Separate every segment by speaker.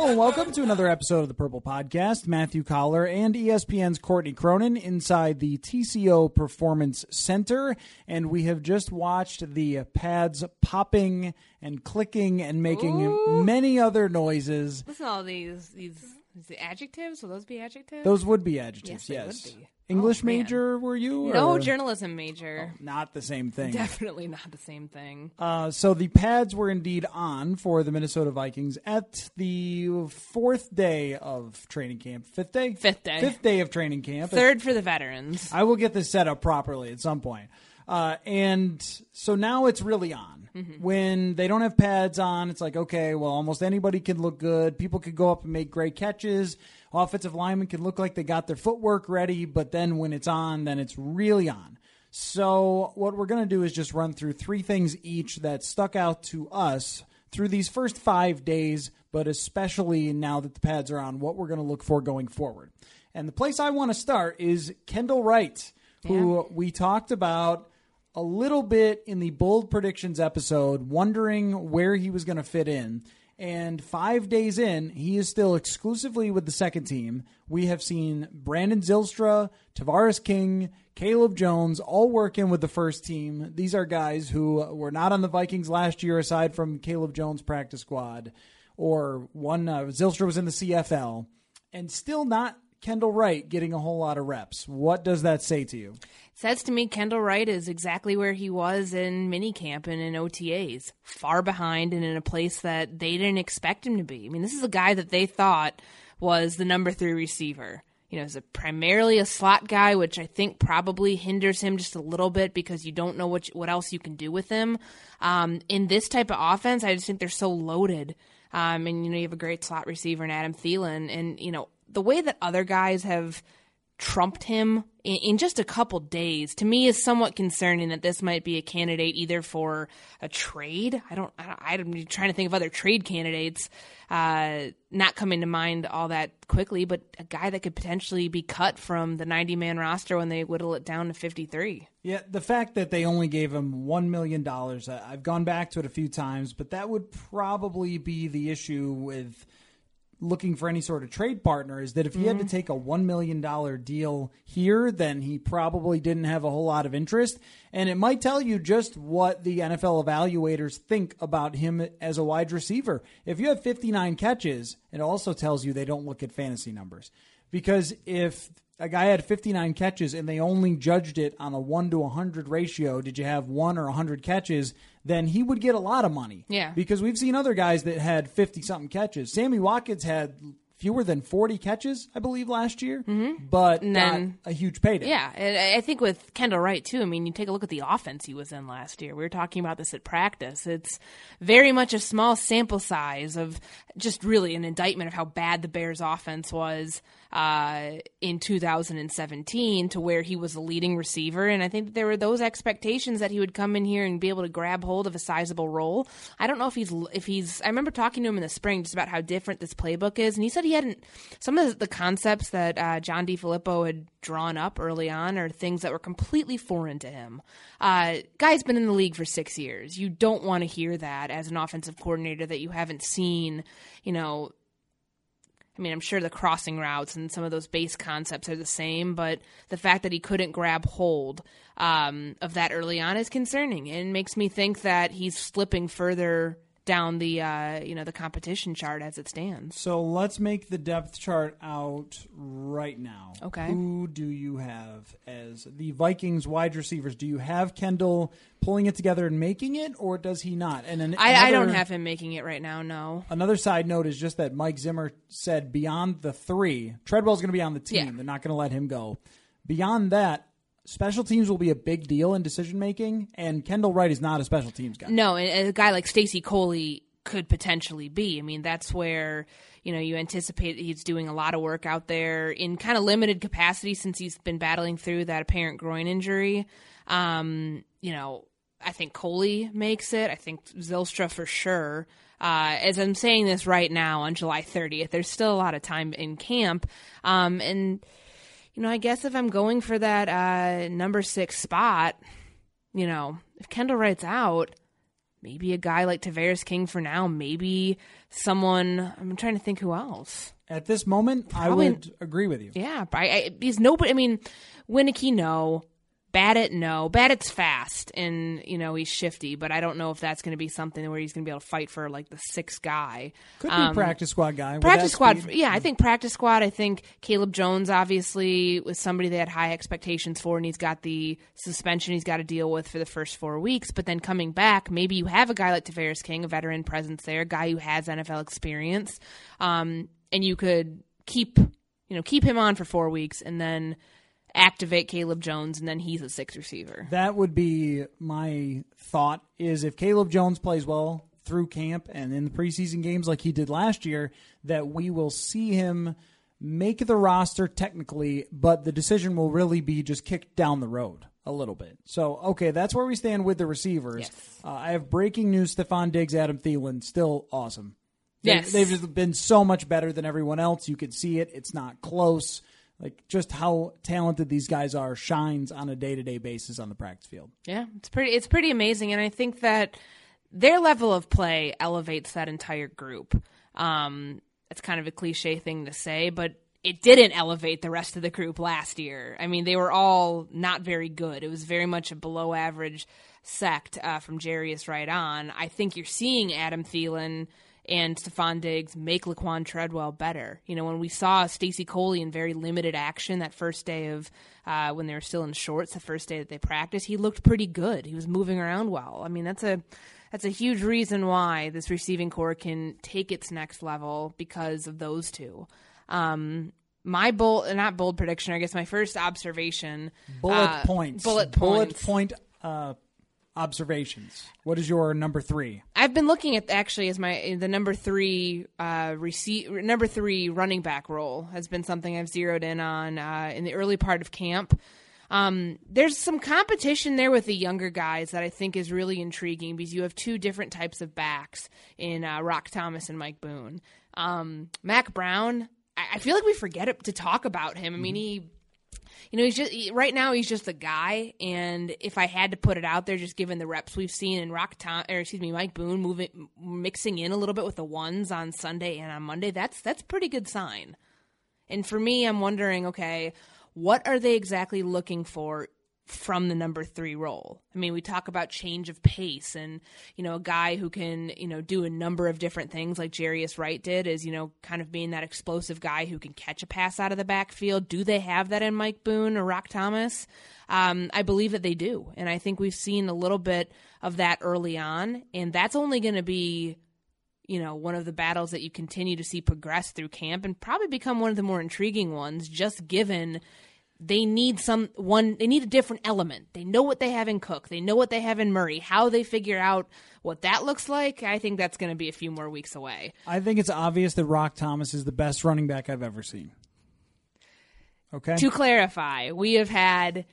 Speaker 1: Hello, and welcome to another episode of the Purple Podcast. Matthew Coller and ESPN's Courtney Cronin inside the TCO Performance Center, and we have just watched the pads popping and clicking and making
Speaker 2: Ooh.
Speaker 1: many other noises.
Speaker 2: Listen to all these these it adjectives. Will those be adjectives?
Speaker 1: Those would be adjectives,
Speaker 2: Yes,
Speaker 1: yes.
Speaker 2: would be.
Speaker 1: English
Speaker 2: Oh, man.
Speaker 1: major were you?
Speaker 2: no journalism major.
Speaker 1: Not the same thing.
Speaker 2: Definitely not the same thing.
Speaker 1: Uh, so the pads were indeed on for the Minnesota Vikings at the fourth day of training camp. Fifth day?
Speaker 2: Fifth day.
Speaker 1: Fifth day of training camp.
Speaker 2: Third for the veterans.
Speaker 1: I will get this set up properly at some point. Uh, and so now it's really on. When they don't have pads on, it's like, okay, well, almost anybody can look good. People could go up and make great catches. Offensive linemen can look like they got their footwork ready, but then when it's on, then it's really on. So, what we're going to do is just run through three things each that stuck out to us through these first five days, but especially now that the pads are on, what we're going to look for going forward. And the place I want to start is Kendall Wright, who we talked about a little bit in the bold predictions episode, wondering where he was going to fit in. And five days in, he is still exclusively with the second team. We have seen Brandon Zylstra, Tavarres King, Cayleb Jones all working with the first team. These are guys who were not on the Vikings last year, aside from Cayleb Jones' practice squad, or one uh, Zylstra was in the CFL, and still not Kendall Wright getting a whole lot of reps. What does that say to you?
Speaker 2: Says to me, Kendall Wright is exactly where he was in minicamp and in OTAs, far behind and in a place that they didn't expect him to be. I mean, this is a guy that they thought was the number three receiver. You know, he's a, primarily a slot guy, which I think probably hinders him just a little bit because you don't know what what else you can do with him. Um, in this type of offense, I just think they're so loaded. Um, and you know, you have a great slot receiver in Adam Thielen, and you know the way that other guys have trumped him in, in just a couple days to me is somewhat concerning that this might be a candidate either for a trade. I don't, I I'm trying to think of other trade candidates, uh, not coming to mind all that quickly, but a guy that could potentially be cut from the 90 man roster when they whittle it down to 53.
Speaker 1: Yeah, the fact that they only gave him $1 million, I've gone back to it a few times, but that would probably be the issue with looking for any sort of trade partner is that if he had to mm-hmm. take a $1 million deal here, then he probably didn't have a whole lot of interest. And it might tell you just what the NFL evaluators think about him as a wide receiver. If you have 59 catches, it also tells you they don't look at fantasy numbers. Because if a guy had 59 catches and they only judged it on a 1 to 100 ratio, did you have 1 or 100 catches, then he would get a lot of money.
Speaker 2: Yeah.
Speaker 1: Because we've seen other guys that had 50 something catches. Sammy Watkins had fewer than 40 catches, I believe, last year, mm-hmm. but
Speaker 2: And then-
Speaker 1: a huge payday.
Speaker 2: Yeah, and I I think with Kendall Wright too. I mean, you take a look at the offense he was in last year. We were talking about this at practice. It's very much a small sample size of just really an indictment of how bad the Bears' offense was. Uh, in 2017 to where he was a leading receiver. And I think there were those expectations that he would come in here and be able to grab hold of a sizable role. I don't know if he's, if he's, I remember talking to him in the spring just about how different this playbook is. And he said he hadn't, some of the concepts that uh, John DeFilippo had drawn up early on are things that were completely foreign to him. Uh, guy's been in the league for six years. You don't want to hear that as an offensive coordinator that you haven't seen, you know, I mean, I'm sure the crossing routes and some of those base concepts are the same, but the fact that he couldn't grab hold um, of that early on is concerning. And makes me think that he's slipping further down the uh, you know the competition chart as it stands.
Speaker 1: So let's make the depth chart out right now.
Speaker 2: Okay.
Speaker 1: Who do you have as the Vikings wide receivers? Do you have Kendall pulling it together and making it, or does he not? And an,
Speaker 2: I, I don't have him making it right now. No.
Speaker 1: Another side note is just that Mike Zimmer said beyond the three, Treadwell's going to be on the team.
Speaker 2: Yeah.
Speaker 1: They're not going to let him go. Beyond that, special teams will be a big deal in decision making, and Kendall Wright is not a special teams guy.
Speaker 2: No, and a guy like Stacy Coley could potentially be. I mean, that's where you know you anticipate he's doing a lot of work out there in kind of limited capacity since he's been battling through that apparent groin injury. Um, you know, I think Coley makes it. I think Zylstra for sure. Uh, as I'm saying this right now on July 30th, there's still a lot of time in camp, um, and you know, I guess if I'm going for that uh, number six spot, you know, if Kendall Wright's out, maybe a guy like Tavarres King for now, maybe someone. I'm trying to think who else.
Speaker 1: At this moment, I would agree with you.
Speaker 2: Yeah, I, I, he's nobody. I mean, Winicky, no. Badet, no. Badet's fast and you know he's shifty, but I don't know if that's going to be something where he's going to be able to fight for like the sixth guy.
Speaker 1: Could be
Speaker 2: Um,
Speaker 1: practice squad guy.
Speaker 2: practice squad
Speaker 1: speed.
Speaker 2: yeah i think practice squad i think cayleb jones obviously was somebody they had high expectations for and he's got the suspension he's got to deal with for the first four weeks but then coming back maybe you have a guy like Tavarres king a veteran presence there a guy who has nfl experience um, and you could keep you know keep him on for four weeks and then activate cayleb jones and then he's a six receiver
Speaker 1: That would be my thought is if Cayleb Jones plays well through camp and in the preseason games like he did last year, that we will see him make the roster technically, but the decision will really be just kicked down the road a little bit. So, okay, that's where we stand with the receivers.
Speaker 2: Yes.
Speaker 1: Uh, I have breaking news Stefon Diggs, Adam Thielen, still awesome. They-
Speaker 2: Yes.
Speaker 1: They've just been so much better than everyone else. You can see it. It's not close. Like just how talented these guys are shines on a day to day basis on the practice field.
Speaker 2: Yeah, it's pretty it's pretty amazing and I think that their level of play elevates that entire group. Um it's kind of a cliche thing to say, but it didn't elevate the rest of the group last year. I mean, they were all not very good. It was very much a below average sect uh, from Jarius Wright on. I think you're seeing Adam Thielen and Stefon Diggs make Laquon Treadwell better. You know, when we saw Stacy Coley in very limited action that first day of uh, when they were still in shorts, the first day that they practiced, he looked pretty good. He was moving around well. I mean, that's a that's a huge reason why this receiving core can take its next level because of those two. Um, my bold, not bold prediction, I guess my first observation.
Speaker 1: Bullet
Speaker 2: uh,
Speaker 1: points.
Speaker 2: Bullet
Speaker 1: Bullet point uh, observations. What is your number three?
Speaker 2: I've been looking at actually as my the number three uh, receive number three running back role has been something I've zeroed in on uh, in the early part of camp. Um, there's some competition there with the younger guys that I think is really intriguing because you have two different types of backs in uh, Roc Thomas and Mike Boone. Um, Mack Brown, I, I feel like we forget to talk about him. I mean, he you know, he's just right now he's just a guy, and if I had to put it out there, just given the reps we've seen in Rock Tom, or excuse me, Mike Boone moving, mixing in a little bit with the ones on Sunday and on Monday, that's that's pretty good sign. And for me, I'm wondering, okay, what are they exactly looking for from the number three role? I mean, we talk about change of pace and, you know, a guy who can, you know, do a number of different things like Jarius Wright did is, you know, kind of being that explosive guy who can catch a pass out of the backfield. Do they have that in Mike Boone or Roc Thomas? Um, I believe that they do. And I think we've seen a little bit of that early on. And that's only going to be you know, one of the battles that you continue to see progress through camp and probably become one of the more intriguing ones, just given they need some one they need a different element. They know what they have in Cook. They know what they have in Murray. How they figure out what that looks like, I think that's gonna be a few more weeks away.
Speaker 1: I think it's obvious that Roc Thomas is the best running back I've ever seen. Okay.
Speaker 2: To clarify, we have had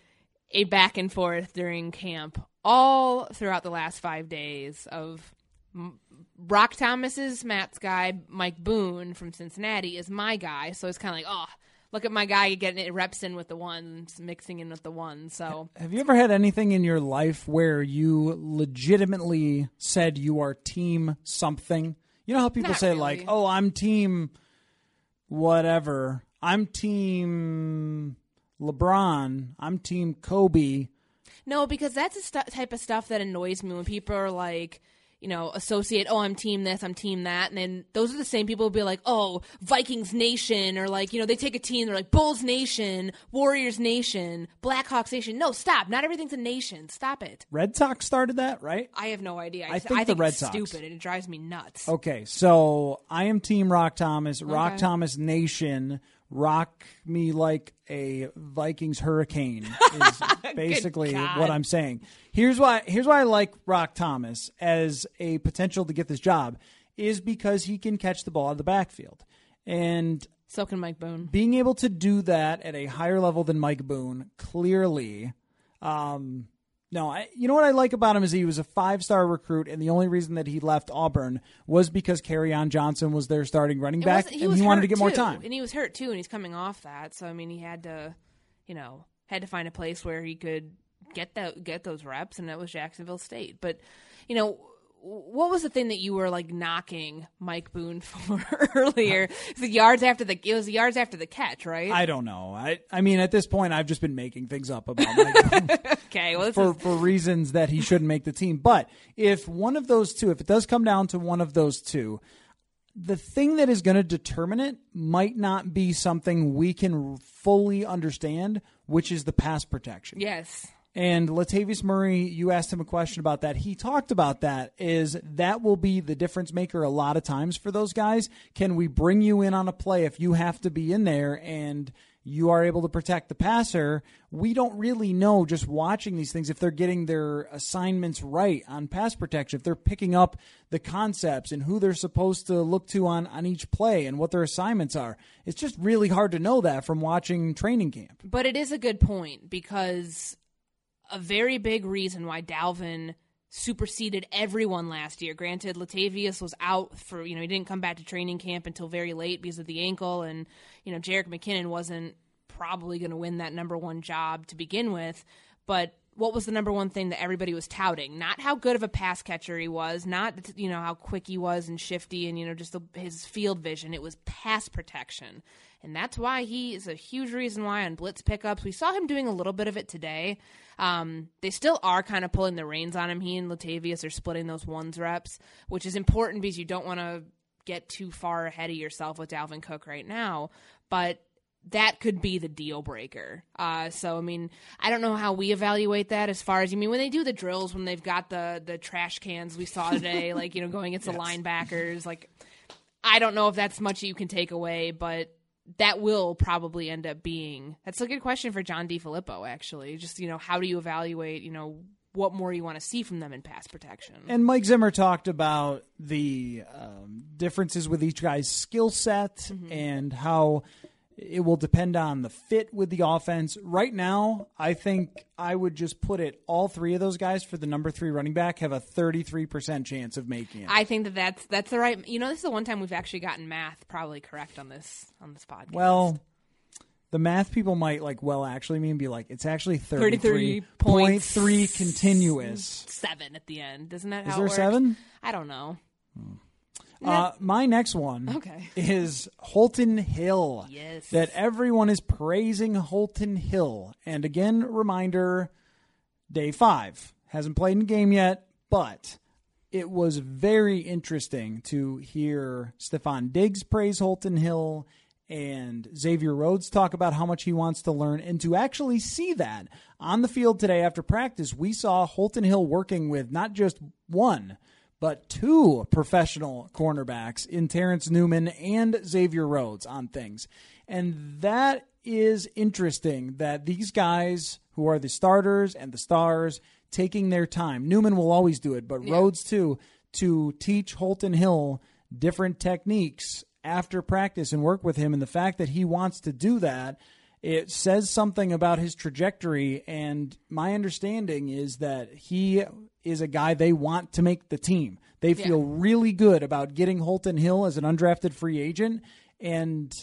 Speaker 2: a back and forth during camp all throughout the last five days of M- Roc Thomas is Matt's guy. Mike Boone from Cincinnati is my guy. So it's kind of like, oh, look at my guy getting it reps in with the ones, mixing in with the ones. So
Speaker 1: Have you ever had anything in your life where you legitimately said you are team something? You know how people
Speaker 2: Not
Speaker 1: say
Speaker 2: really.
Speaker 1: like, "Oh, I'm team whatever. I'm team LeBron. I'm team Kobe."
Speaker 2: No, because that's the stu- type of stuff that annoys me when people are like, you know, associate, oh, I'm team this, I'm team that. And then those are the same people who be like, oh, Vikings Nation, or like, you know, they take a team, they're like, Bulls Nation, Warriors Nation, Blackhawks Nation. No, stop. Not everything's a nation. Stop it.
Speaker 1: Red Sox started that, right?
Speaker 2: I have no idea.
Speaker 1: I think the
Speaker 2: think
Speaker 1: Red
Speaker 2: it's
Speaker 1: Sox.
Speaker 2: stupid and it drives me nuts.
Speaker 1: Okay, so I am Team Roc Thomas, Rock
Speaker 2: Okay.
Speaker 1: Thomas Nation. Rock me like a Vikings hurricane is basically what I'm saying. Here's why here's why I like Roc Thomas as a potential to get this job is because he can catch the ball out of the backfield. And
Speaker 2: So can Mike Boone.
Speaker 1: being able to do that at a higher level than Mike Boone, clearly, um, no, I, you know what I like about him is he was a five star recruit, and the only reason that he left Auburn was because on Johnson was their starting running back,
Speaker 2: wasn't-
Speaker 1: and he wanted to get more time.
Speaker 2: and he was hurt too, and he's coming off that. So I mean, he had to, you know, had to find a place where he could get that get those reps, and that was Jacksonville State. But you know, what was the thing that you were like knocking Mike Boone for earlier? The yards after the it was the yards after the catch, right?
Speaker 1: I don't know. I I mean, at this point, I've just been making things up about Mike Boone.
Speaker 2: okay, well,
Speaker 1: for,
Speaker 2: is,
Speaker 1: for reasons that he shouldn't make the team. But if one of those two, if it does come down to one of those two, the thing that is going to determine it might not be something we can fully understand, which is the pass protection.
Speaker 2: yes.
Speaker 1: And Latavius Murray, you asked him a question about that. He talked about that. Is that will be the difference maker a lot of times for those guys? Can we bring you in on a play if you have to be in there and you are able to protect the passer? We don't really know just watching these things if they're getting their assignments right on pass protection, if they're picking up the concepts and who they're supposed to look to on, on each play and what their assignments are. It's just really hard to know that from watching training camp.
Speaker 2: But it is a good point because a very big reason why Dalvin superseded everyone last year. Granted, Latavius was out for, you know, he didn't come back to training camp until very late because of the ankle, and, you know, Jerick McKinnon wasn't probably going to win that number one job to begin with. But what was the number one thing that everybody was touting? Not how good of a pass catcher he was, not you know how quick he was and shifty, and you know just the, his field vision. It was pass protection, and that's why he is a huge reason why on blitz pickups we saw him doing a little bit of it today. Um, they still are kind of pulling the reins on him. He and Latavius are splitting those ones reps, which is important because you don't want to get too far ahead of yourself with Dalvin Cook right now, but that could be the deal breaker. Uh, so I mean, I don't know how we evaluate that as far as you mean when they do the drills when they've got the the trash cans we saw today, like you know going against the linebackers. Like I don't know if that's much you can take away, but that will probably end up being that's a good question for John DeFilippo. Actually, just you know how do you evaluate you know what more you want to see from them in pass protection.
Speaker 1: And Mike Zimmer talked about the um, differences with each guy's skill set and how it will depend on the fit with the offense. Right now, I think I would just put it all three of those guys for the number three running back have a 33% chance of making it.
Speaker 2: I think that that's that's the right. You know, this is the one time we've actually gotten math probably correct on this on this podcast.
Speaker 1: well, the math people might like, well, actually mean be like, it's actually
Speaker 2: 33
Speaker 1: 33.3 continuous.
Speaker 2: seven at the end. Isn't that
Speaker 1: Is
Speaker 2: how
Speaker 1: there
Speaker 2: it works?
Speaker 1: seven?
Speaker 2: I don't know. Hmm.
Speaker 1: Uh, my next one
Speaker 2: Okay.
Speaker 1: is Holton Hill.
Speaker 2: Yes.
Speaker 1: That everyone is praising Holton Hill. And again, reminder day five. Hasn't played in game yet, but it was very interesting to hear Stefon Diggs praise Holton Hill and Xavier Rhodes talk about how much he wants to learn and to actually see that on the field today after practice. We saw Holton Hill working with not just one, but two professional cornerbacks in Terrence Newman and Xavier Rhodes on things. And that is interesting that these guys who are the starters and the stars taking their time. Newman will always do it, but Rhodes too, to teach Holton Hill different techniques after practice and work with him. And the fact that he wants to do that it says something about his trajectory. And my understanding is that he is a guy they want to make the team. They feel yeah. really good about getting Holton Hill as an undrafted free agent. And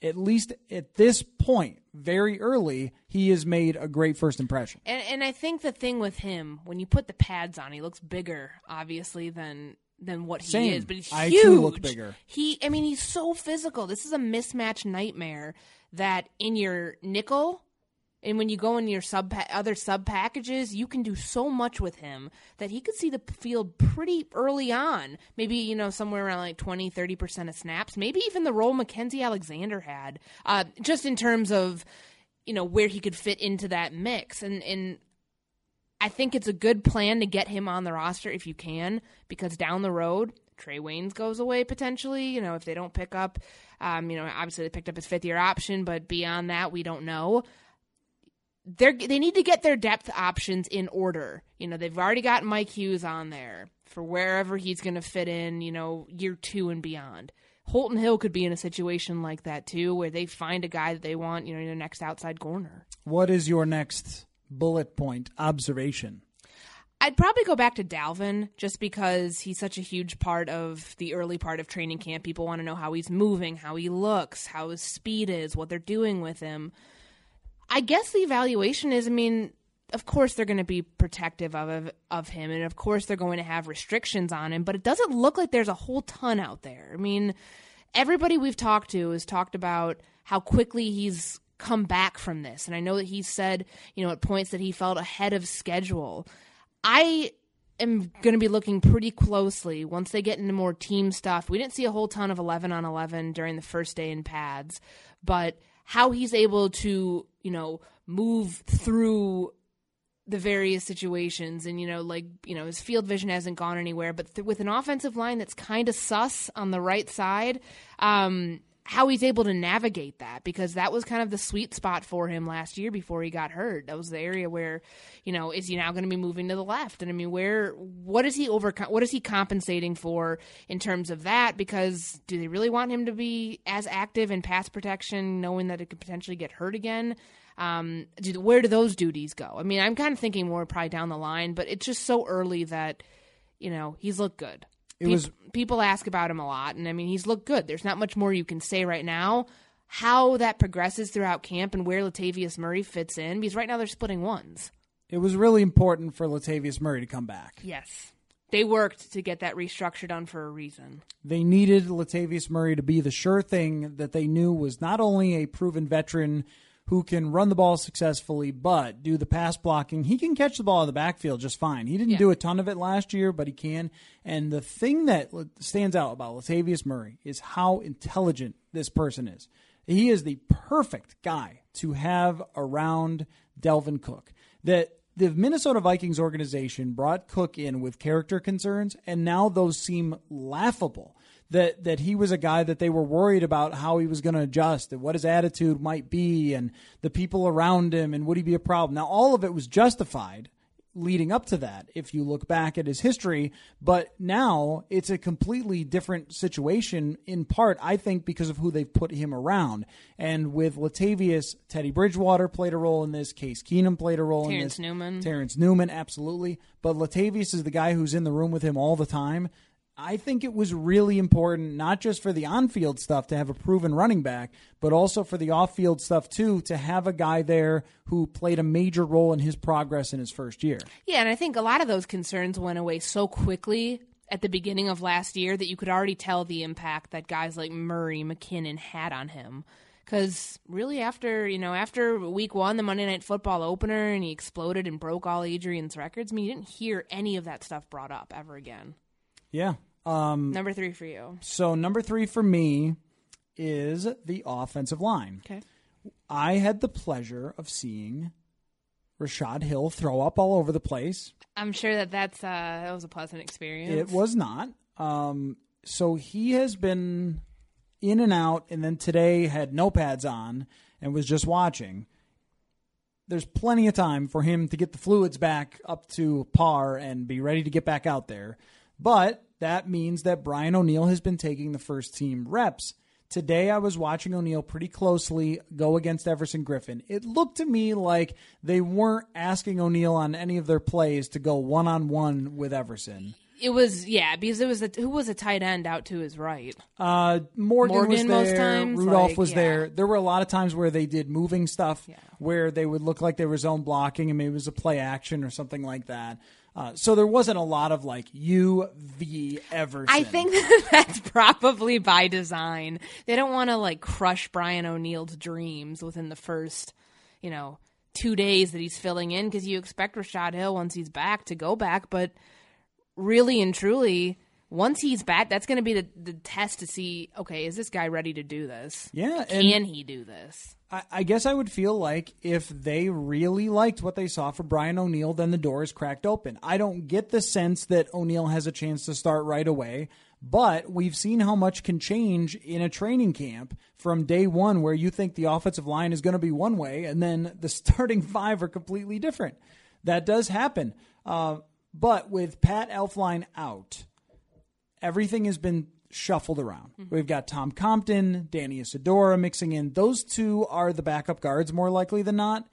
Speaker 1: at least at this point, very early, he has made a great first impression.
Speaker 2: And, and I think the thing with him, when you put the pads on, he looks bigger, obviously, than than what he
Speaker 1: Same.
Speaker 2: is. But he's
Speaker 1: I
Speaker 2: huge.
Speaker 1: too look bigger.
Speaker 2: He, I mean, he's so physical. This is a mismatch nightmare. That in your nickel and when you go in your sub other sub packages, you can do so much with him that he could see the field pretty early on. Maybe, you know, somewhere around like 20, 30% of snaps. Maybe even the role Mackensie Alexander had, uh, just in terms of, you know, where he could fit into that mix. And, and I think it's a good plan to get him on the roster if you can, because down the road, Trae Waynes goes away potentially. You know, if they don't pick up, um, you know, obviously they picked up his fifth year option, but beyond that, we don't know they they need to get their depth options in order. You know, they've already got Mike Hughes on there for wherever he's going to fit in, you know, year 2 and beyond. Holton Hill could be in a situation like that too where they find a guy that they want, you know, in the next outside corner.
Speaker 1: What is your next bullet point observation?
Speaker 2: I'd probably go back to Dalvin just because he's such a huge part of the early part of training camp. People want to know how he's moving, how he looks, how his speed is, what they're doing with him. I guess the evaluation is, I mean, of course they're going to be protective of of him, and of course they're going to have restrictions on him. But it doesn't look like there's a whole ton out there. I mean, everybody we've talked to has talked about how quickly he's come back from this, and I know that he said, you know, at points that he felt ahead of schedule. I am going to be looking pretty closely once they get into more team stuff. We didn't see a whole ton of 11 on 11 during the first day in pads, but how he's able to, you know, move through the various situations and you know like you know his field vision hasn't gone anywhere but th- with an offensive line that's kind of sus on the right side um how he's able to navigate that because that was kind of the sweet spot for him last year before he got hurt. That was the area where, you know, is he now going to be moving to the left? And I mean, where what is he over what is he compensating for in terms of that? Because do they really want him to be as active in pass protection, knowing that it could potentially get hurt again? Um, do, where do those duties go? I mean, I'm kind of thinking more probably down the line, but it's just so early that you know he's looked good.
Speaker 1: It was
Speaker 2: people ask about him a lot, and I mean he's looked good. There's not much more you can say right now. How that progresses throughout camp and where Latavius Murray fits in, because right now they're splitting ones.
Speaker 1: It was really important for Latavius Murray to come back.
Speaker 2: Yes. They worked to get that restructure done for a reason.
Speaker 1: They needed Latavius Murray to be the sure thing that they knew was not only a proven veteran who can run the ball successfully, but do the pass blocking. He can catch the ball in the backfield just fine. He didn't yeah. do a ton of it last year, but he can. And the thing that stands out about Latavius Murray is how intelligent this person is. He is the perfect guy to have around Dalvin Cook. That the Minnesota Vikings organization brought Cook in with character concerns, and now those seem laughable that that he was a guy that they were worried about how he was going to adjust and what his attitude might be and the people around him and would he be a problem. Now all of it was justified leading up to that if you look back at his history but now it's a completely different situation in part I think because of who they've put him around. And with Latavius Teddy Bridgewater played a role in this Case Keenum played a role
Speaker 2: Terrence
Speaker 1: in
Speaker 2: this. Newman.
Speaker 1: Terrence Newman absolutely. But Latavius is the guy who's in the room with him all the time I think it was really important, not just for the on field stuff to have a proven running back, but also for the off field stuff too, to have a guy there who played a major role in his progress in his first year.
Speaker 2: Yeah, and I think a lot of those concerns went away so quickly at the beginning of last year that you could already tell the impact that guys like Murray, McKinnon had on him. Because really, after you know, after week one, the Monday Night Football opener, and he exploded and broke all Adrian's records. I mean, you didn't hear any of that stuff brought up ever again.
Speaker 1: Yeah. Um,
Speaker 2: number three for you.
Speaker 1: So number three for me is the offensive line.
Speaker 2: Okay.
Speaker 1: I had the pleasure of seeing Rashod Hill throw up all over the place.
Speaker 2: I'm sure that that's uh, that was a pleasant experience.
Speaker 1: It was not. Um, so he has been in and out, and then today had no pads on and was just watching. There's plenty of time for him to get the fluids back up to par and be ready to get back out there. But that means that Brian O'Neill has been taking the first team reps. Today, I was watching O'Neill pretty closely go against Everson Griffen. It looked to me like they weren't asking O'Neill on any of their plays to go one on one with Everson.
Speaker 2: It was yeah, because it was a, who was a tight end out to his right.
Speaker 1: Uh, Morgan,
Speaker 2: Morgan
Speaker 1: was there.
Speaker 2: most times,
Speaker 1: Rudolph
Speaker 2: like,
Speaker 1: was
Speaker 2: yeah.
Speaker 1: there. There were a lot of times where they did moving stuff, where they would look like they were zone blocking, and maybe it was a play action or something like that. Uh, so there wasn't a lot of like you v Everson.
Speaker 2: I think that that's probably by design. They don't want to like crush Brian O'Neill's dreams within the first, you know, two days that he's filling in because you expect Rashod Hill once he's back to go back, but really and truly. Once he's back, that's going to be the, the test to see. Okay, is this guy ready to do this?
Speaker 1: Yeah, and-
Speaker 2: can he do this?
Speaker 1: I, I guess I would feel like if they really liked what they saw for Brian O'Neill, then the door is cracked open. I don't get the sense that O'Neill has a chance to start right away, but we've seen how much can change in a training camp from day one, where you think the offensive line is going to be one way, and then the starting five are completely different. That does happen. Uh, but with Pat Elflein out, everything has been shuffled around. We've got Tom Compton, Danny Isidora mixing in. Those two are the backup guards more likely than not.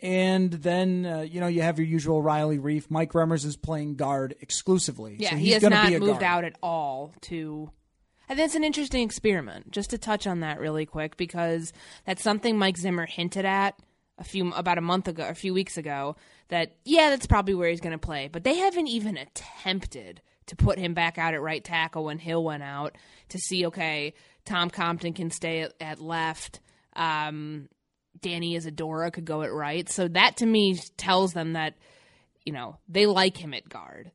Speaker 1: And then uh, you know you have your usual Riley Reiff. Mike Remmers is playing guard exclusively.
Speaker 2: Yeah,
Speaker 1: so
Speaker 2: he has not moved
Speaker 1: guard.
Speaker 2: out at all to. And that's an interesting experiment. Just to touch on that really quick, because that's something Mike Zimmer hinted at a few about a month ago, a few weeks ago. That yeah, that's probably where he's going to play, but they haven't even attempted to put him back out at right tackle when Hill went out to see okay, Tom Compton can stay at, at left. Um, Danny Isidora could go at right. So that to me tells them that you know they like him at guard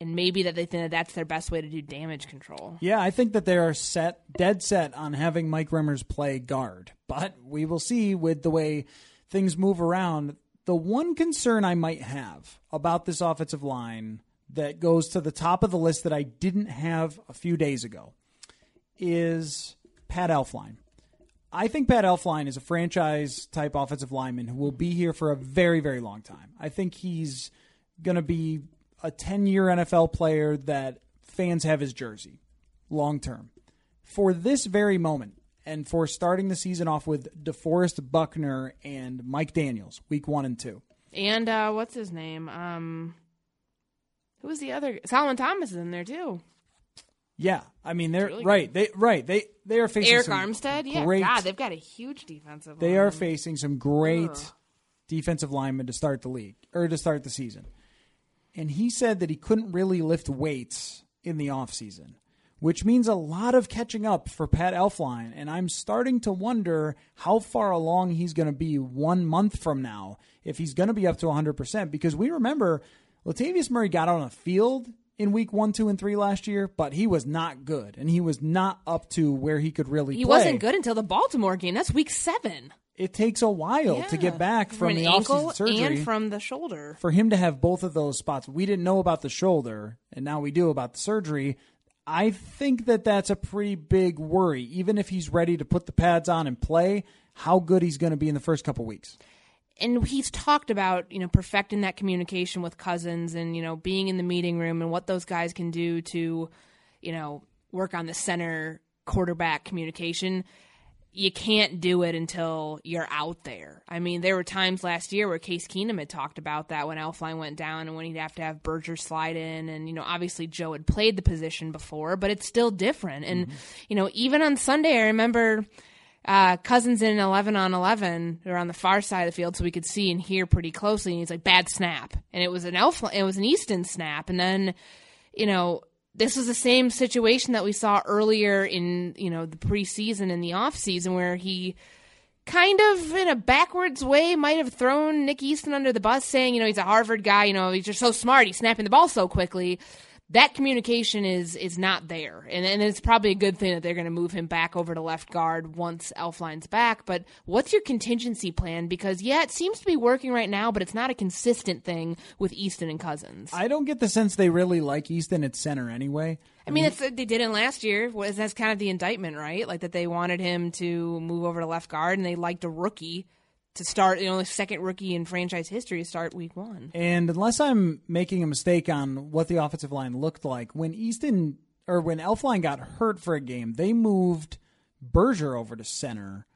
Speaker 2: and maybe that they think that that's their best way to do damage control.
Speaker 1: Yeah, I think that they are set, dead set on having Mike Remmers play guard. But we will see with the way things move around. The one concern I might have about this offensive line that goes to the top of the list that I didn't have a few days ago is Pat Elflein. I think Pat Elflein is a franchise type offensive lineman who will be here for a very, very long time. I think he's going to be a 10 year NFL player that fans have his jersey long term. For this very moment, and for starting the season off with DeForest Buckner and Mike Daniels, week one and two.
Speaker 2: And uh, what's his name? Um, who was the other? Solomon Thomas is in there too.
Speaker 1: Yeah, I mean they're
Speaker 2: really
Speaker 1: right. They right they they are facing Arik
Speaker 2: Armstead. Yeah, God, they've got a huge defensive.
Speaker 1: They
Speaker 2: line.
Speaker 1: are facing some great defensive linemen to start the league or to start the season. And he said that he couldn't really lift weights in the offseason, which means a lot of catching up for Pat Elflein. And I'm starting to wonder how far along he's going to be one month from now, if he's going to be up to 100%. Because we remember Latavius Murray got on a field in week one, two, and three last year, but he was not good. And he was not up to where he could really
Speaker 2: He
Speaker 1: play.
Speaker 2: wasn't good until the Baltimore game. That's week seven.
Speaker 1: It takes a while to get back from,
Speaker 2: an
Speaker 1: the
Speaker 2: ankle
Speaker 1: surgery.
Speaker 2: and from the shoulder.
Speaker 1: for him to have both of those spots, we didn't know about the shoulder, and now we do about the surgery. I think that that's a pretty big worry. Even if he's ready to put the pads on and play, how good he's going to be in the first couple weeks.
Speaker 2: And he's talked about you know perfecting that communication with cousins and you know being in the meeting room and what those guys can do to you know work on the center quarterback communication you can't do it until you're out there. I mean, there were times last year where Case Keenum had talked about that when Elflein went down and when he'd have to have Berger slide in. And, you know, obviously Joe had played the position before, but it's still different. And, mm-hmm. you know, even on Sunday, I remember uh, Cousins in 11 on 11 or on the far side of the field so we could see and hear pretty closely. And he's like, bad snap. And it was an Elf, it was an Easton snap. And then, you know, this was the same situation that we saw earlier in, you know, the preseason and the offseason where he kind of in a backwards way might have thrown Nick Easton under the bus saying, you know, he's a Harvard guy, you know, he's just so smart, he's snapping the ball so quickly. That communication is is not there. And and it's probably a good thing that they're going to move him back over to left guard once Elflein's back, but what's your contingency plan because yeah, it seems to be working right now, but it's not a consistent thing with Easton and Cousins.
Speaker 1: I don't get the sense they really like Easton at center anyway.
Speaker 2: I mean, it's, they didn't last year. Was that's kind of the indictment, right? Like that they wanted him to move over to left guard, and they liked a rookie to start. You know, the second rookie in franchise history to start week one.
Speaker 1: And unless I'm making a mistake on what the offensive line looked like, when Easton or when Elflein got hurt for a game, they moved Berger over to center.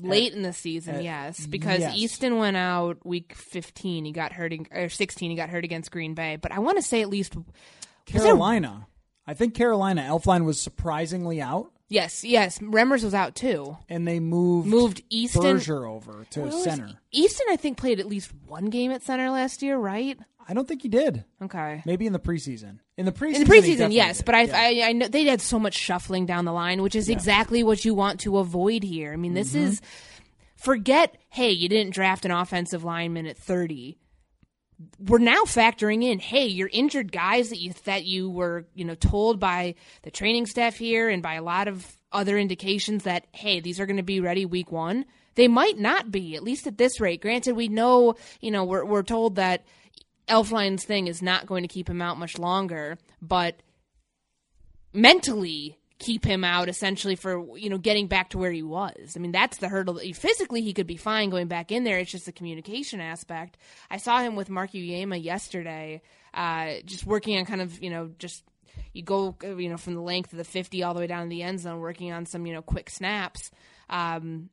Speaker 2: Late in the season,
Speaker 1: at-
Speaker 2: yes, because
Speaker 1: yes.
Speaker 2: Easton went out week 15. He got hurt, in, or 16. He got hurt against Green Bay. But I want to say at least was there-
Speaker 1: Carolina. I think Carolina, Elflein was surprisingly out,
Speaker 2: yes, yes. Remmers was out too.
Speaker 1: and they moved
Speaker 2: Moved Easton
Speaker 1: Berger over to
Speaker 2: was-
Speaker 1: center.
Speaker 2: Easton, I think, played at least one game at center last year, right?
Speaker 1: I don't think he did.
Speaker 2: Okay.
Speaker 1: Maybe in the preseason. In the preseason,
Speaker 2: In the preseason, yes,
Speaker 1: did.
Speaker 2: but I,
Speaker 1: Yeah.
Speaker 2: I, I know they had so much shuffling down the line, which is exactly what you want to avoid here. I mean, this
Speaker 1: Mm-hmm.
Speaker 2: is forget. Hey, you didn't draft an offensive lineman at thirty. We're now factoring in, hey, you're injured guys that you that you were, you know, told by the training staff here and by a lot of other indications that, hey, these are going to be ready week one. They might not be, at least at this rate. Granted, we know, you know, we're we're told that Elflein's thing is not going to keep him out much longer, but mentally keep him out essentially for you know getting back to where he was. I mean that's the hurdle. Physically he could be fine going back in there. It's just the communication aspect. I saw him with Mark Uyema yesterday, uh, just working on kind of you know just you go you know from the length of the fifty all the way down to the end zone, working on some you know quick snaps. Um,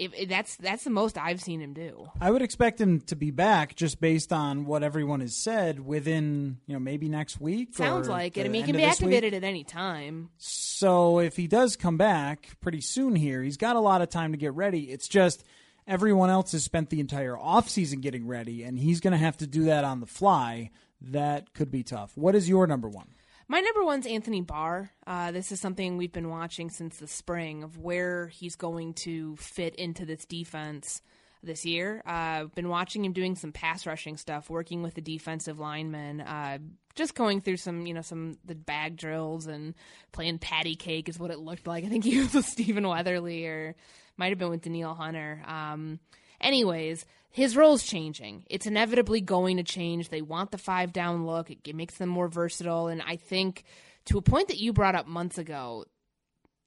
Speaker 2: if, if that's that's the most I've seen him do.
Speaker 1: I would expect him to be back just based on what everyone has said within, you know, maybe next week.
Speaker 2: Sounds like it. I mean, he can be
Speaker 1: this week.
Speaker 2: activated at any time.
Speaker 1: So if he does come back pretty soon here, he's got a lot of time to get ready. It's just everyone else has spent the entire offseason getting ready, and he's going to have to do that on the fly. That could be tough. What is your number one?
Speaker 2: My number one's Anthony Barr. Uh, this is something we've been watching since the spring of where he's going to fit into this defense this year. Uh, I've been watching him doing some pass rushing stuff, working with the defensive linemen, uh, just going through some, you know, some the bag drills and playing patty cake is what it looked like. I think he was with Stephen Weatherly or might have been with Danielle Hunter. Um, anyways, his role's changing. It's inevitably going to change. They want the five down look. It, makes them more versatile. And I think to a point that you brought up months ago,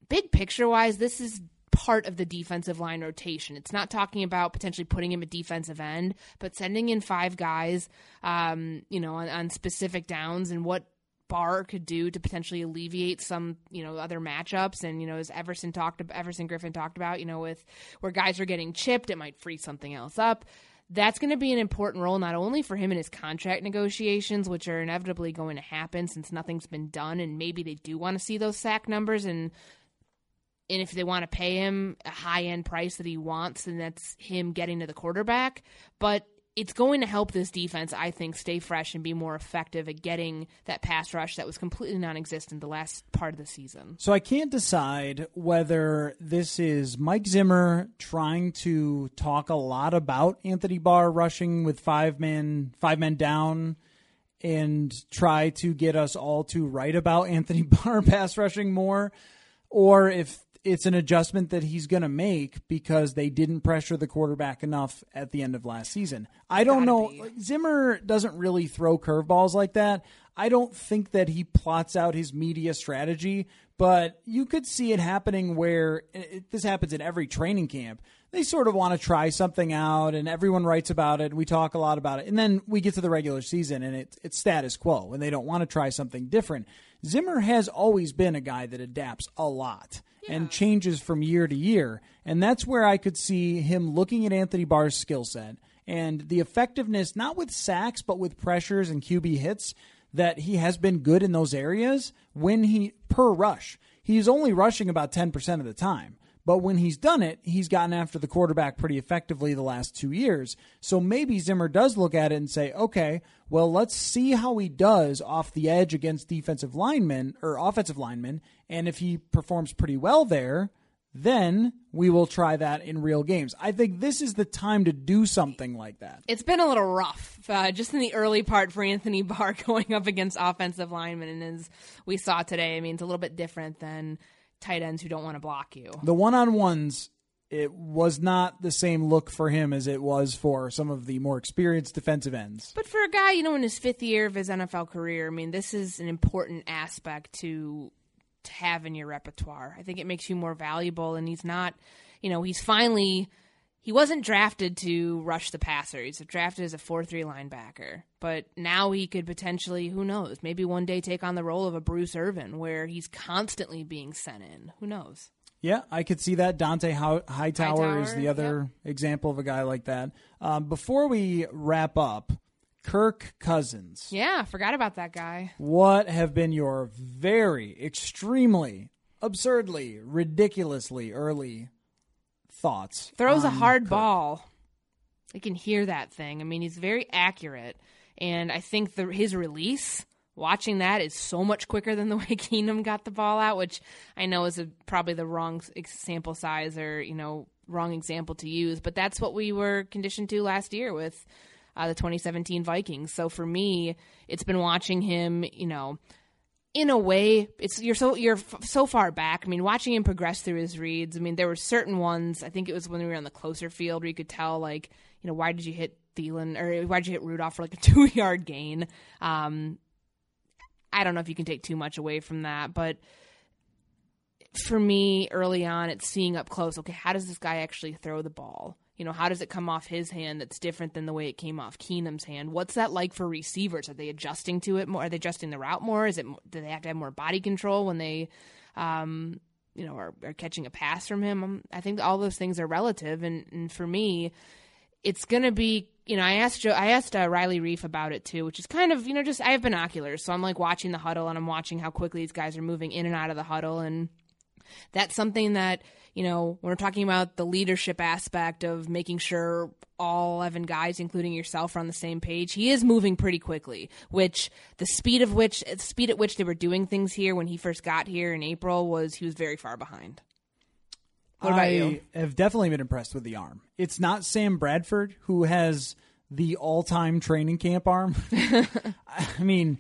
Speaker 2: big picture wise, this is part of the defensive line rotation. It's not talking about potentially putting him at defensive end, but sending in five guys, um, you know, on, on specific downs and what Barr could do to potentially alleviate some, you know, other matchups. And you know, as Everson talked, Everson Griffen talked about, you know, with where guys are getting chipped, it might free something else up. That's going to be an important role not only for him in his contract negotiations, which are inevitably going to happen since nothing's been done, and maybe they do want to see those sack numbers and and if they want to pay him a high end price that he wants, then that's him getting to the quarterback. But it's going to help this defense, I think, stay fresh and be more effective at getting that pass rush that was completely non existent the last part of the season.
Speaker 1: So I can't decide whether this is Mike Zimmer trying to talk a lot about Anthony Barr rushing with five men five men down and try to get us all to write about Anthony Barr pass rushing more or if it's an adjustment that he's going to make because they didn't pressure the quarterback enough at the end of last season. I don't know. Zimmer doesn't really throw curveballs like that. I don't think that he plots out his media strategy, but you could see it happening where it, this happens in every training camp. They sort of want to try something out, and everyone writes about it. And We talk a lot about it, and then we get to the regular season, and it, it's status quo, and they don't want to try something different. Zimmer has always been a guy that adapts a lot and changes from year to year. And that's where I could see him looking at Anthony Barr's skill set and the effectiveness, not with sacks, but with pressures and QB hits, that he has been good in those areas when he, per rush, he's only rushing about 10% of the time. But when he's done it, he's gotten after the quarterback pretty effectively the last two years. So maybe Zimmer does look at it and say, okay, well, let's see how he does off the edge against defensive linemen or offensive linemen. And if he performs pretty well there, then we will try that in real games. I think this is the time to do something like that.
Speaker 2: It's been a little rough, uh, just in the early part for Anthony Barr going up against offensive linemen. And as we saw today, I mean, it's a little bit different than tight ends who don't want to block you.
Speaker 1: The one on ones, it was not the same look for him as it was for some of the more experienced defensive ends.
Speaker 2: But for a guy, you know, in his fifth year of his NFL career, I mean, this is an important aspect to to have in your repertoire. I think it makes you more valuable, and he's not, you know, he's finally. He wasn't drafted to rush the passer. He's drafted as a 4 3 linebacker. But now he could potentially, who knows, maybe one day take on the role of a Bruce Irvin where he's constantly being sent in. Who knows?
Speaker 1: Yeah, I could see that. Dont'a Hightower, Hightower is the other example of a guy like that. Um, before we wrap up, Kirk Cousins.
Speaker 2: Yeah, forgot about that guy.
Speaker 1: What have been your very, extremely, absurdly, ridiculously early thoughts?
Speaker 2: Throws a hard
Speaker 1: Kirk?
Speaker 2: ball. I can hear that thing. I mean, he's very accurate, and I think the, his release, watching that, is so much quicker than the way Keenum got the ball out, which I know is a, probably the wrong sample size or you know wrong example to use, but that's what we were conditioned to last year with uh, the 2017 Vikings. So for me, it's been watching him, you know in a way, it's you're so you're f- so far back. I mean, watching him progress through his reads. I mean, there were certain ones. I think it was when we were on the closer field where you could tell, like, you know, why did you hit Thielen or why did you hit Rudolph for like a two yard gain? Um, I don't know if you can take too much away from that, but for me, early on, it's seeing up close. Okay, how does this guy actually throw the ball? You know, how does it come off his hand that's different than the way it came off Keenum's hand? What's that like for receivers? Are they adjusting to it more? Are they adjusting the route more? Is it do they have to have more body control when they, um, you know, are, are catching a pass from him? Um, I think all those things are relative, and, and for me, it's gonna be you know I asked Joe, I asked uh, Riley Reiff about it too, which is kind of you know just I have binoculars, so I'm like watching the huddle and I'm watching how quickly these guys are moving in and out of the huddle, and that's something that you know when we're talking about the leadership aspect of making sure all 11 guys including yourself are on the same page he is moving pretty quickly which the speed of which the speed at which they were doing things here when he first got here in april was he was very far behind what about
Speaker 1: I
Speaker 2: you
Speaker 1: have definitely been impressed with the arm. It's not Sam Bradford who has the all-time training camp arm. I mean,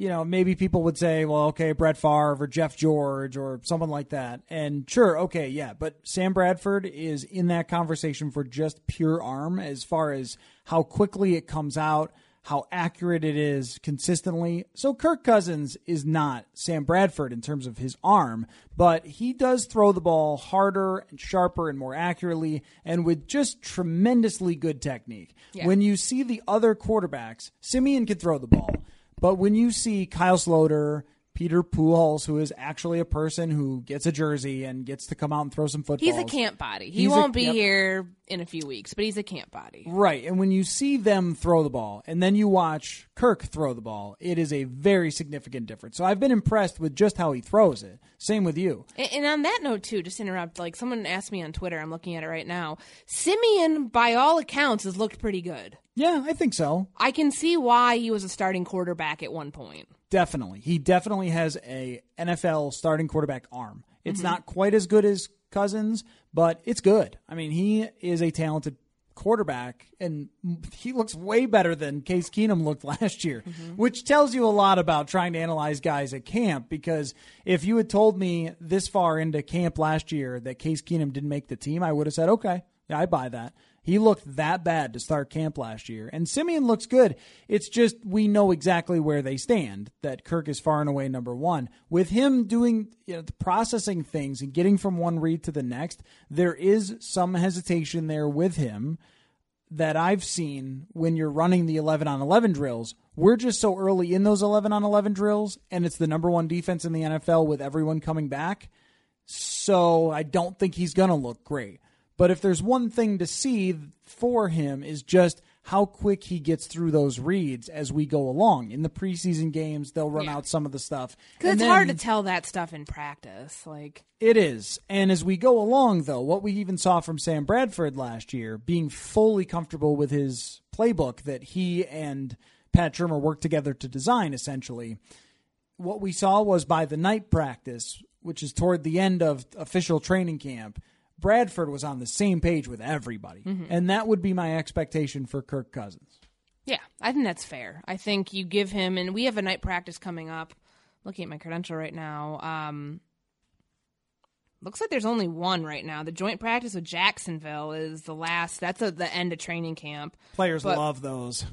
Speaker 1: you know, maybe people would say, well, okay, Brett Favre or Jeff George or someone like that. And sure, okay, yeah, but Sam Bradford is in that conversation for just pure arm as far as how quickly it comes out, how accurate it is consistently. So Kirk Cousins is not Sam Bradford in terms of his arm, but he does throw the ball harder and sharper and more accurately and with just tremendously good technique. When you see the other quarterbacks, Siemian can throw the ball. But when you see Kyle Sloter, Peter Pujals, who is actually a person who gets a jersey and gets to come out and throw some footballs.
Speaker 2: He's a camp body. He
Speaker 1: He's
Speaker 2: won't be
Speaker 1: yep.
Speaker 2: here in a few weeks, but he's a camp body.
Speaker 1: Right. And when you see them throw the ball and then you watch Kirk throw the ball, it is a very significant difference. So I've been impressed with just how he throws it. Same with you.
Speaker 2: And, and on that note, too, just to interrupt, like someone asked me on Twitter, I'm looking at it right now. Siemian, by all accounts, has looked pretty good.
Speaker 1: Yeah, I think so.
Speaker 2: I can see why he was a starting quarterback at one point.
Speaker 1: Definitely. He definitely has a NFL starting quarterback arm. It's mm-hmm. not quite as good as Cousins, but it's good. I mean, he is a talented quarterback and he looks way better than Case Keenum looked last year, mm-hmm. which tells you a lot about trying to analyze guys at camp because if you had told me this far into camp last year that Case Keenum didn't make the team, I would have said, "Okay, yeah, I buy that." He looked that bad to start camp last year. And Siemian looks good. It's just we know exactly where they stand, that Kirk is far and away number one. With him doing you know, processing things and getting from one read to the next, there is some hesitation there with him that I've seen when you're running the 11 on 11 drills. We're just so early in those 11 on 11 drills, and it's the number one defense in the NFL with everyone coming back. So I don't think he's going to look great. But if there's one thing to see for him is just how quick he gets through those reads as we go along. In the preseason games, they'll run
Speaker 2: Yeah.
Speaker 1: out some of the stuff.
Speaker 2: Because it's hard to tell that stuff in practice. Like,
Speaker 1: it is. And as we go along, though, what we even saw from Sam Bradford last year, being fully comfortable with his playbook that he and Pat Shurmur worked together to design, essentially, what we saw was by the night practice, which is toward the end of official training camp, Bradford was on the same page with everybody. And that would be my expectation for Kirk Cousins.
Speaker 2: yeah, I think that's fair. I think you give him, and we have a night practice coming up. Looking at my credential right now. Um, looks like there's only one right now. The joint practice with Jacksonville is the last. That's a, the end of training camp.
Speaker 1: Players
Speaker 2: But-
Speaker 1: love those.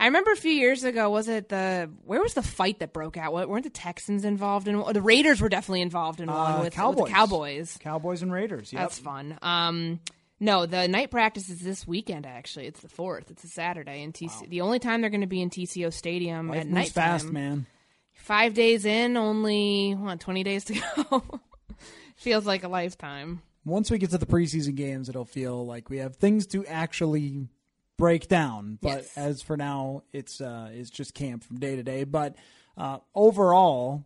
Speaker 2: I remember a few years ago. Was it the where was the fight that broke out? What weren't the Texans involved in? Or the Raiders were definitely involved in one
Speaker 1: Uh,
Speaker 2: with, with
Speaker 1: Cowboys.
Speaker 2: the Cowboys.
Speaker 1: Cowboys and Raiders. Yep.
Speaker 2: That's fun. Um, no, the night practice is this weekend. Actually, it's the fourth. It's a Saturday in TC. The only time they're going to be in TCO Stadium
Speaker 1: Life
Speaker 2: at
Speaker 1: moves
Speaker 2: night.
Speaker 1: fast, man.
Speaker 2: Five days in, only what twenty days to go. Feels like a lifetime.
Speaker 1: Once we get to the preseason games, it'll feel like we have things to actually break down. But
Speaker 2: Yes.
Speaker 1: as for now, it's uh, it's just camp from day to day. But uh, overall,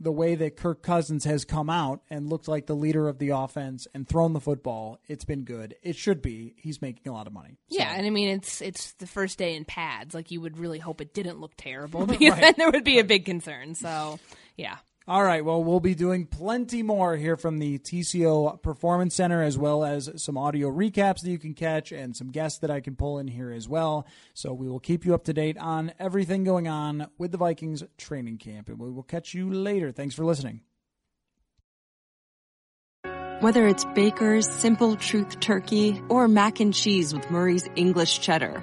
Speaker 1: the way that Kirk Cousins has come out and looked like the leader of the offense and thrown the football, it's been good. It should be. He's making a lot of money. So-
Speaker 2: Yeah, and I mean it's it's the first day in pads. Like you would really hope it didn't look terrible because then there would be a big concern. So yeah.
Speaker 1: All right. Well, we'll be doing plenty more here from the TCO Performance Center, as well as some audio recaps that you can catch and some guests that I can pull in here as well. So we will keep you up to date on everything going on with the Vikings training camp, and we will catch you later. Thanks for listening.
Speaker 3: Whether it's Baker's Simple Truth Turkey or mac and cheese with Murray's English Cheddar